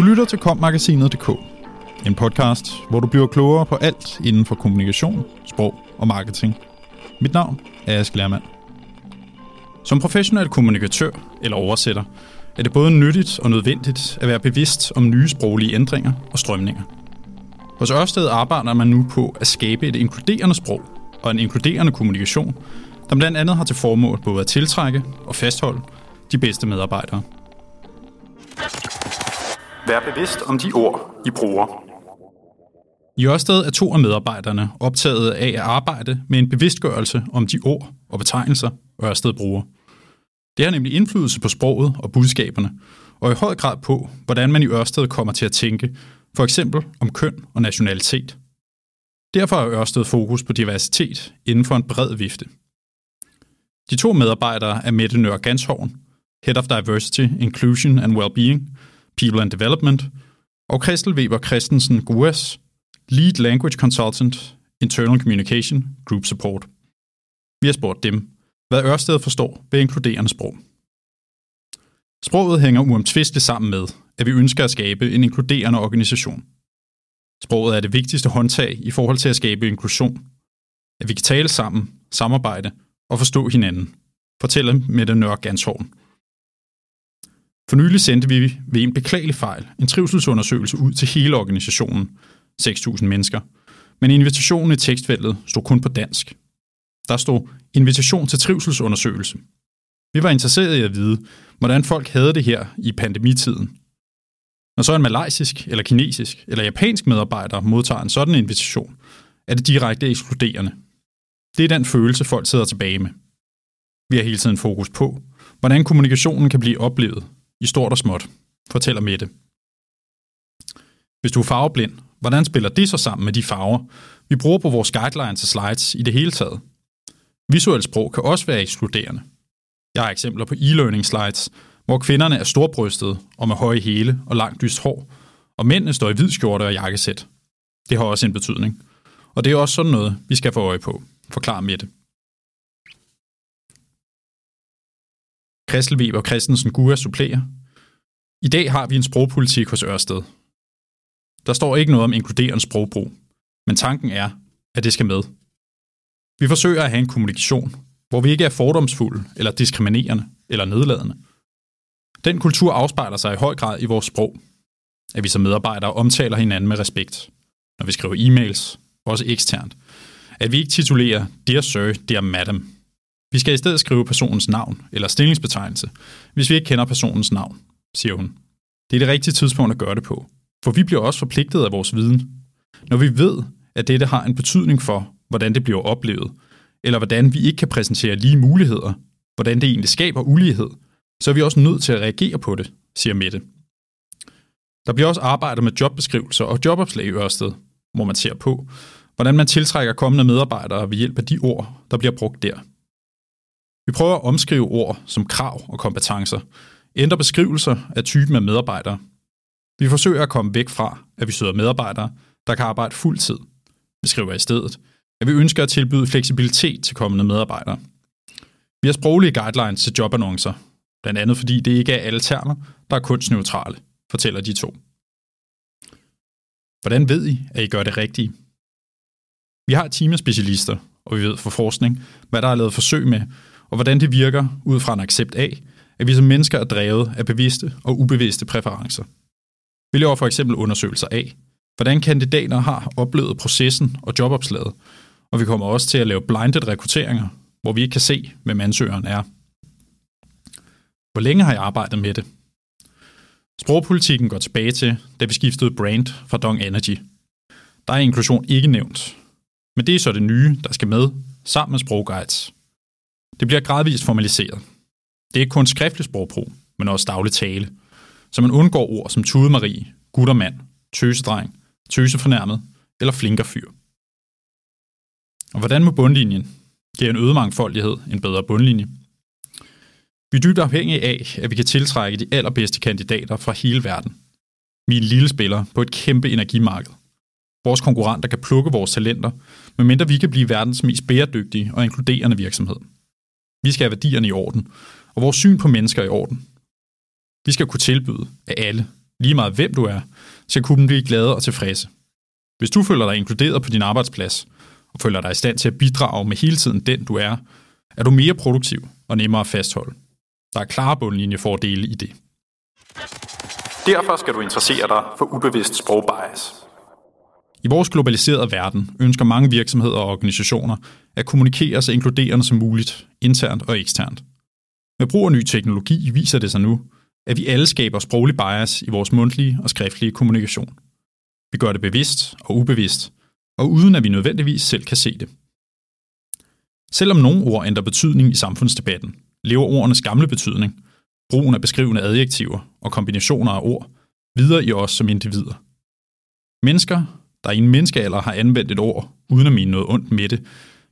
Du lytter til kommagasinet.dk, en podcast, hvor du bliver klogere på alt inden for kommunikation, sprog og marketing. Mit navn er Ask Lermand. Som professionel kommunikatør eller oversætter, er det både nyttigt og nødvendigt at være bevidst om nye sproglige ændringer og strømninger. Hos Ørsted arbejder man nu på at skabe et inkluderende sprog og en inkluderende kommunikation, der blandt andet har til formål både at tiltrække og fastholde de bedste medarbejdere. Vær bevidst om de ord, I bruger. I Ørsted er to af medarbejderne optaget af at arbejde med en bevidstgørelse om de ord og betegnelser, Ørsted bruger. Det har nemlig indflydelse på sproget og budskaberne, og i høj grad på, hvordan man i Ørsted kommer til at tænke, for eksempel om køn og nationalitet. Derfor har Ørsted fokus på diversitet inden for en bred vifte. De to medarbejdere er Mette Nørre Ganshovn, Head of Diversity, Inclusion and Wellbeing, People and Development, og Christel Weber Christensen Guas, Lead Language Consultant, Internal Communication, Group Support. Vi har spurgt dem, hvad Ørsted forstår ved inkluderende sprog. Sproget hænger uomtvisteligt sammen med, at vi ønsker at skabe en inkluderende organisation. Sproget er det vigtigste håndtag i forhold til at skabe inklusion. At vi kan tale sammen, samarbejde og forstå hinanden, fortæller Mette Nør Ganshovn. For nylig sendte vi ved en beklagelig fejl en trivselsundersøgelse ud til hele organisationen, 6.000 mennesker, men invitationen i tekstfeltet stod kun på dansk. Der stod invitation til trivselsundersøgelse. Vi var interesserede i at vide, hvordan folk havde det her i pandemitiden. Når så en malaysisk, eller kinesisk, eller japansk medarbejder modtager en sådan invitation, er det direkte ekskluderende. Det er den følelse, folk sidder tilbage med. Vi har hele tiden fokus på, hvordan kommunikationen kan blive oplevet, i stort og småt, fortæller Mette. Hvis du er farveblind, hvordan spiller det så sammen med de farver, vi bruger på vores guidelines og slides i det hele taget? Visuelt sprog kan også være ekskluderende. Jeg har eksempler på e-learning slides, hvor kvinderne er storbrystede og med høje hæle og langt dyst hår, og mændene står i hvid skjorte og jakkesæt. Det har også en betydning. Og det er også sådan noget, vi skal få øje på, forklarer Mette. Christel Weber Christensen Gura supplerer. I dag har vi en sprogpolitik hos Ørsted. Der står ikke noget om inkluderende sprogbrug, men tanken er, at det skal med. Vi forsøger at have en kommunikation, hvor vi ikke er fordomsfulde eller diskriminerende eller nedladende. Den kultur afspejler sig i høj grad i vores sprog. At vi som medarbejdere omtaler hinanden med respekt. Når vi skriver e-mails, også eksternt. At vi ikke titulerer Dear Sir, Dear Madam, vi skal i stedet skrive personens navn eller stillingsbetegnelse, hvis vi ikke kender personens navn, siger hun. Det er det rigtige tidspunkt at gøre det på, for vi bliver også forpligtet af vores viden. Når vi ved, at dette har en betydning for, hvordan det bliver oplevet, eller hvordan vi ikke kan præsentere lige muligheder, hvordan det egentlig skaber ulighed, så er vi også nødt til at reagere på det, siger Mette. Der bliver også arbejdet med jobbeskrivelser og jobopslag i Ørsted, hvor man ser på, hvordan man tiltrækker kommende medarbejdere ved hjælp af de ord, der bliver brugt der. Vi prøver at omskrive ord som krav og kompetencer, ændre beskrivelser af typen af medarbejdere. Vi forsøger at komme væk fra, at vi søger medarbejdere, der kan arbejde fuld tid. Vi skriver i stedet, at vi ønsker at tilbyde fleksibilitet til kommende medarbejdere. Vi har sproglige guidelines til jobannoncer, blandt andet fordi det ikke er alle termer, der er kunstneutrale, fortæller de to. Hvordan ved I, at I gør det rigtige? Vi har et team af specialister, og vi ved fra forskning, hvad der er lavet forsøg med, og hvordan det virker ud fra en accept af, at vi som mennesker er drevet af bevidste og ubevidste præferencer. Vi laver for eksempel undersøgelser af, hvordan kandidater har oplevet processen og jobopslaget, og vi kommer også til at lave blinded rekrutteringer, hvor vi ikke kan se, hvem ansøgeren er. Hvor længe har jeg arbejdet med det? Sprogpolitikken går tilbage til, da vi skiftede brand fra Dong Energy. Der er inklusion ikke nævnt. Men det er så det nye, der skal med, sammen med sprogguides. Det bliver gradvist formaliseret. Det er ikke kun skriftlig sprogbrug, men også daglig tale, så man undgår ord som tudemarie, guttermand, tøsedreng, tøsefornærmet eller flinker fyr. Og hvordan må bundlinjen? give en øget mangfoldighed en bedre bundlinje? Vi er dybt afhængige af, at vi kan tiltrække de allerbedste kandidater fra hele verden. Vi er en lille spiller på et kæmpe energimarked. Vores konkurrenter kan plukke vores talenter, medmindre vi kan blive verdens mest bæredygtige og inkluderende virksomhed. Vi skal have værdierne i orden, og vores syn på mennesker i orden. Vi skal kunne tilbyde, at alle, lige meget hvem du er, skal kunne blive glade og tilfredse. Hvis du føler dig inkluderet på din arbejdsplads, og føler dig i stand til at bidrage med hele tiden den, du er, er du mere produktiv og nemmere at fastholde. Der er klare bundlinjefordele i det. Derfor skal du interessere dig for ubevidst sprogbias. I vores globaliserede verden ønsker mange virksomheder og organisationer at kommunikere så inkluderende som muligt, internt og eksternt. Med brug af ny teknologi viser det sig nu, at vi alle skaber sproglig bias i vores mundtlige og skriftlige kommunikation. Vi gør det bevidst og ubevidst, og uden at vi nødvendigvis selv kan se det. Selvom nogle ord ændrer betydning i samfundsdebatten, lever ordenes gamle betydning, brugen af beskrivende adjektiver og kombinationer af ord, videre i os som individer. Mennesker, der i en menneskealder har anvendt et ord, uden at mene noget ondt med det,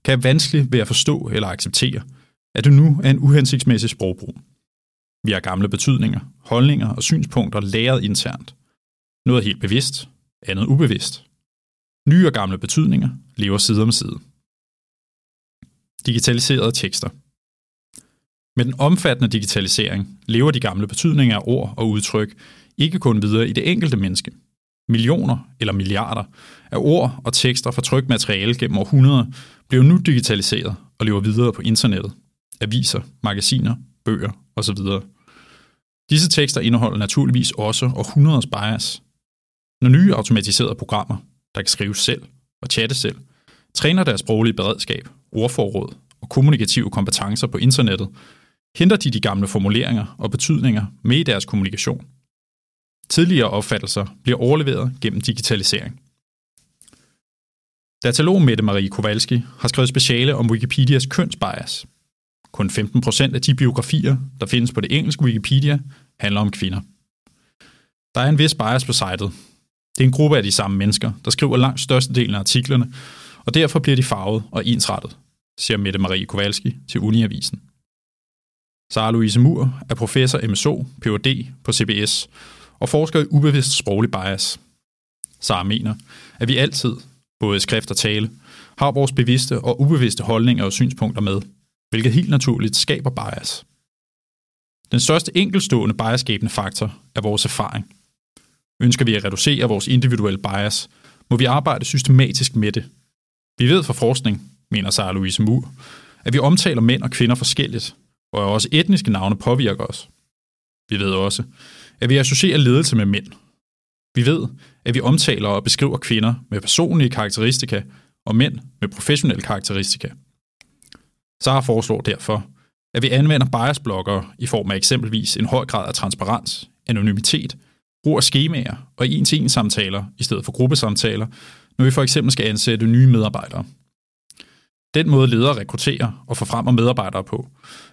kan vanskeligt ved at forstå eller acceptere, at det nu er en uhensigtsmæssig sprogbrug. Vi har gamle betydninger, holdninger og synspunkter læret internt. Noget helt bevidst, andet ubevidst. Nye og gamle betydninger lever side om side. Digitaliserede tekster. Med den omfattende digitalisering lever de gamle betydninger af ord og udtryk ikke kun videre i det enkelte menneske. Millioner eller milliarder af ord og tekster fra trykt materiale gennem århundreder bliver nu digitaliseret og lever videre på internettet, aviser, magasiner, bøger osv. Disse tekster indeholder naturligvis også århundreders bias. Når nye automatiserede programmer, der kan skrive selv og chatte selv, træner deres sproglige beredskab, ordforråd og kommunikative kompetencer på internettet, henter de de gamle formuleringer og betydninger med i deres kommunikation. Tidligere opfattelser bliver overleveret gennem digitalisering. Datalog Mette Marie Kowalski har skrevet speciale om Wikipedias kønsbias. Kun 15% af de biografier, der findes på det engelske Wikipedia, handler om kvinder. Der er en vis bias på sitet. Det er en gruppe af de samme mennesker, der skriver langt størstedelen af artiklerne, og derfor bliver de farvet og ensrettet, siger Mette Marie Kowalski til Uniavisen. Sara Louise Mur er professor MSO, Ph.D. på CBS og forsker i ubevidst sproglig bias. Sara mener, at vi altid, både i skrift og tale, har vores bevidste og ubevidste holdninger og synspunkter med, hvilket helt naturligt skaber bias. Den største enkelstående biasskabende faktor er vores erfaring. Ønsker vi at reducere vores individuelle bias, må vi arbejde systematisk med det. Vi ved fra forskning, mener Sara Louise Mur, at vi omtaler mænd og kvinder forskelligt, og at også etniske navne påvirker os. Vi ved også, at vi associerer ledelse med mænd. Vi ved, at vi omtaler og beskriver kvinder med personlige karakteristika og mænd med professionelle karakteristika. Sara foreslår derfor, at vi anvender biasblokkere i form af eksempelvis en høj grad af transparens, anonymitet, brug af skemaer og en-til-en samtaler i stedet for gruppesamtaler, når vi for eksempel skal ansætte nye medarbejdere. Den måde ledere rekrutterer og forfremmer medarbejdere på,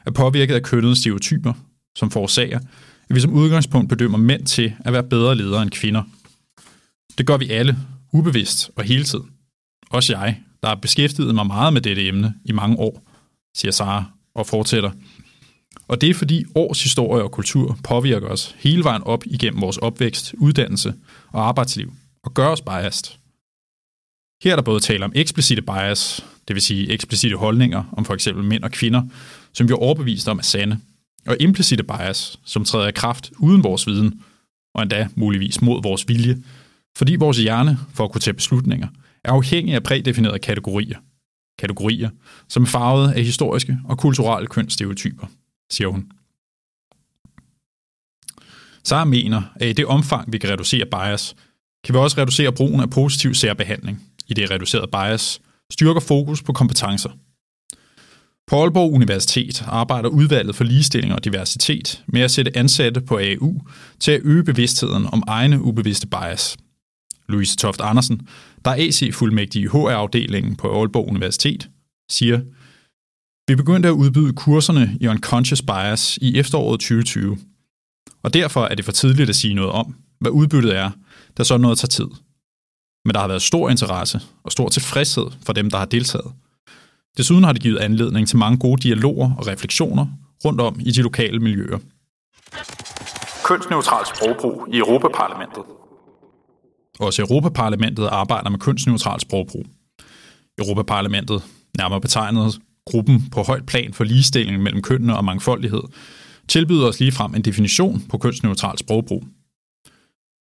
er påvirket af kønnede stereotyper, som forårsager, at vi som udgangspunkt bedømmer mænd til at være bedre ledere end kvinder. Det gør vi alle, ubevidst og hele tiden. Også jeg, der har beskæftiget mig meget med dette emne i mange år, siger Sara og fortsætter. Og det er fordi års historie og kultur påvirker os hele vejen op igennem vores opvækst, uddannelse og arbejdsliv, og gør os biased. Her er der både tale om eksplicite bias, det vil sige eksplicite holdninger om for eksempel mænd og kvinder, som vi er overbevist om er sande, og implicite bias, som træder i kraft uden vores viden, og endda muligvis mod vores vilje, fordi vores hjerne, for at kunne tage beslutninger, er afhængig af prædefinerede kategorier. Kategorier, som er farvet af historiske og kulturelle kønsstereotyper, siger hun. Sara mener, at i det omfang, vi kan reducere bias, kan vi også reducere brugen af positiv særbehandling, i det reducerede bias styrker fokus på kompetencer. På Aalborg Universitet arbejder udvalget for ligestilling og diversitet med at sætte ansatte på AU til at øge bevidstheden om egne ubevidste bias. Louise Toft Andersen, der er AC-fuldmægtig i HR-afdelingen på Aalborg Universitet, siger, vi begyndte at udbyde kurserne i Unconscious Bias i efteråret 2020, og derfor er det for tidligt at sige noget om, hvad udbyttet er, da sådan noget tager tid. Men der har været stor interesse og stor tilfredshed for dem, der har deltaget. Desuden har det givet anledning til mange gode dialoger og refleksioner rundt om i de lokale miljøer. Kønsneutral sprogbrug i Europaparlamentet. Også Europaparlamentet arbejder med kønsneutral sprogbrug. Europaparlamentet, nærmere betegnet gruppen på højt plan for ligestilling mellem kønnene og mangfoldighed, tilbyder os lige frem en definition på kønsneutral sprogbrug.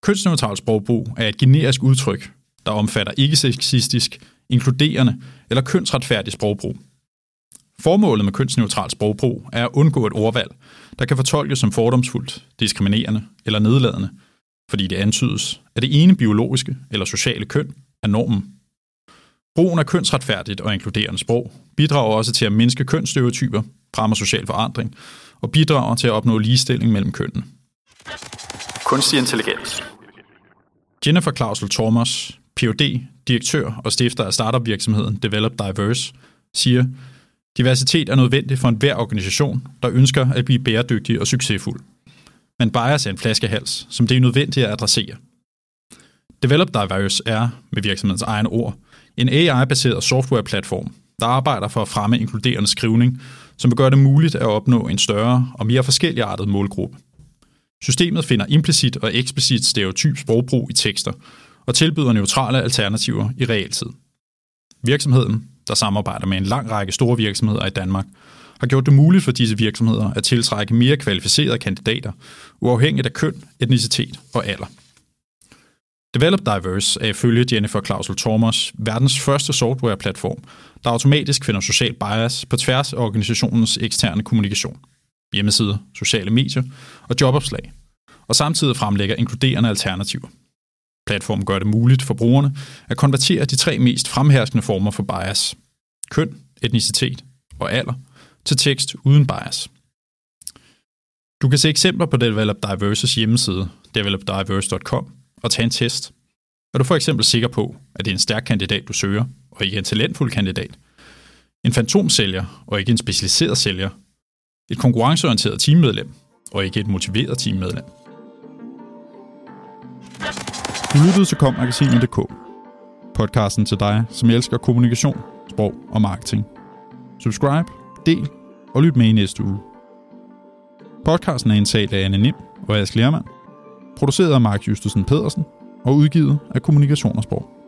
Kønsneutral sprogbrug er et generisk udtryk, der omfatter ikke-sexistisk, inkluderende eller kønsretfærdig sprogbrug. Formålet med kønsneutral sprogbrug er at undgå et ordvalg, der kan fortolkes som fordomsfuldt, diskriminerende eller nedladende, fordi det antydes, at det ene biologiske eller sociale køn er normen. Brugen af kønsretfærdigt og inkluderende sprog bidrager også til at mindske kønsstereotyper, fremmer social forandring og bidrager til at opnå ligestilling mellem kønnene. Kunstig intelligens Jennifer Clausel Thomas, Ph.D., direktør og stifter af startup-virksomheden Develop Diverse, siger, Diversitet er nødvendigt for enhver organisation, der ønsker at blive bæredygtig og succesfuld. Men bias er en flaskehals, som det er nødvendigt at adressere. Develop Diverse er, med virksomhedens egne ord, en AI-baseret softwareplatform, der arbejder for at fremme inkluderende skrivning, som vil gøre det muligt at opnå en større og mere forskelligartet målgruppe. Systemet finder implicit og eksplicit stereotyp sprogbrug i tekster og tilbyder neutrale alternativer i realtid. Virksomheden, der samarbejder med en lang række store virksomheder i Danmark, har gjort det muligt for disse virksomheder at tiltrække mere kvalificerede kandidater, uafhængigt af køn, etnicitet og alder. Develop Diverse er ifølge Jennifer Clausel Thomas verdens første softwareplatform, der automatisk finder social bias på tværs af organisationens eksterne kommunikation, hjemmesider, sociale medier og jobopslag, og samtidig fremlægger inkluderende alternativer. Platformen gør det muligt for brugerne at konvertere de tre mest fremherskende former for bias, køn, etnicitet og alder, til tekst uden bias. Du kan se eksempler på Develop Diverses hjemmeside, developdiverse.com, og tage en test. Er du for eksempel sikker på, at det er en stærk kandidat, du søger, og ikke en talentfuld kandidat? En fantomsælger, og ikke en specialiseret sælger? Et konkurrenceorienteret teammedlem, og ikke et motiveret teammedlem? Du lyttede til kommagasinet.dk. Podcasten til dig, som elsker kommunikation, sprog og marketing. Subscribe, del og lyt med i næste uge. Podcasten er indtalt af Anne Nim og Ask Lermand, produceret af Mark Justusen Pedersen og udgivet af Kommunikation og Sprog.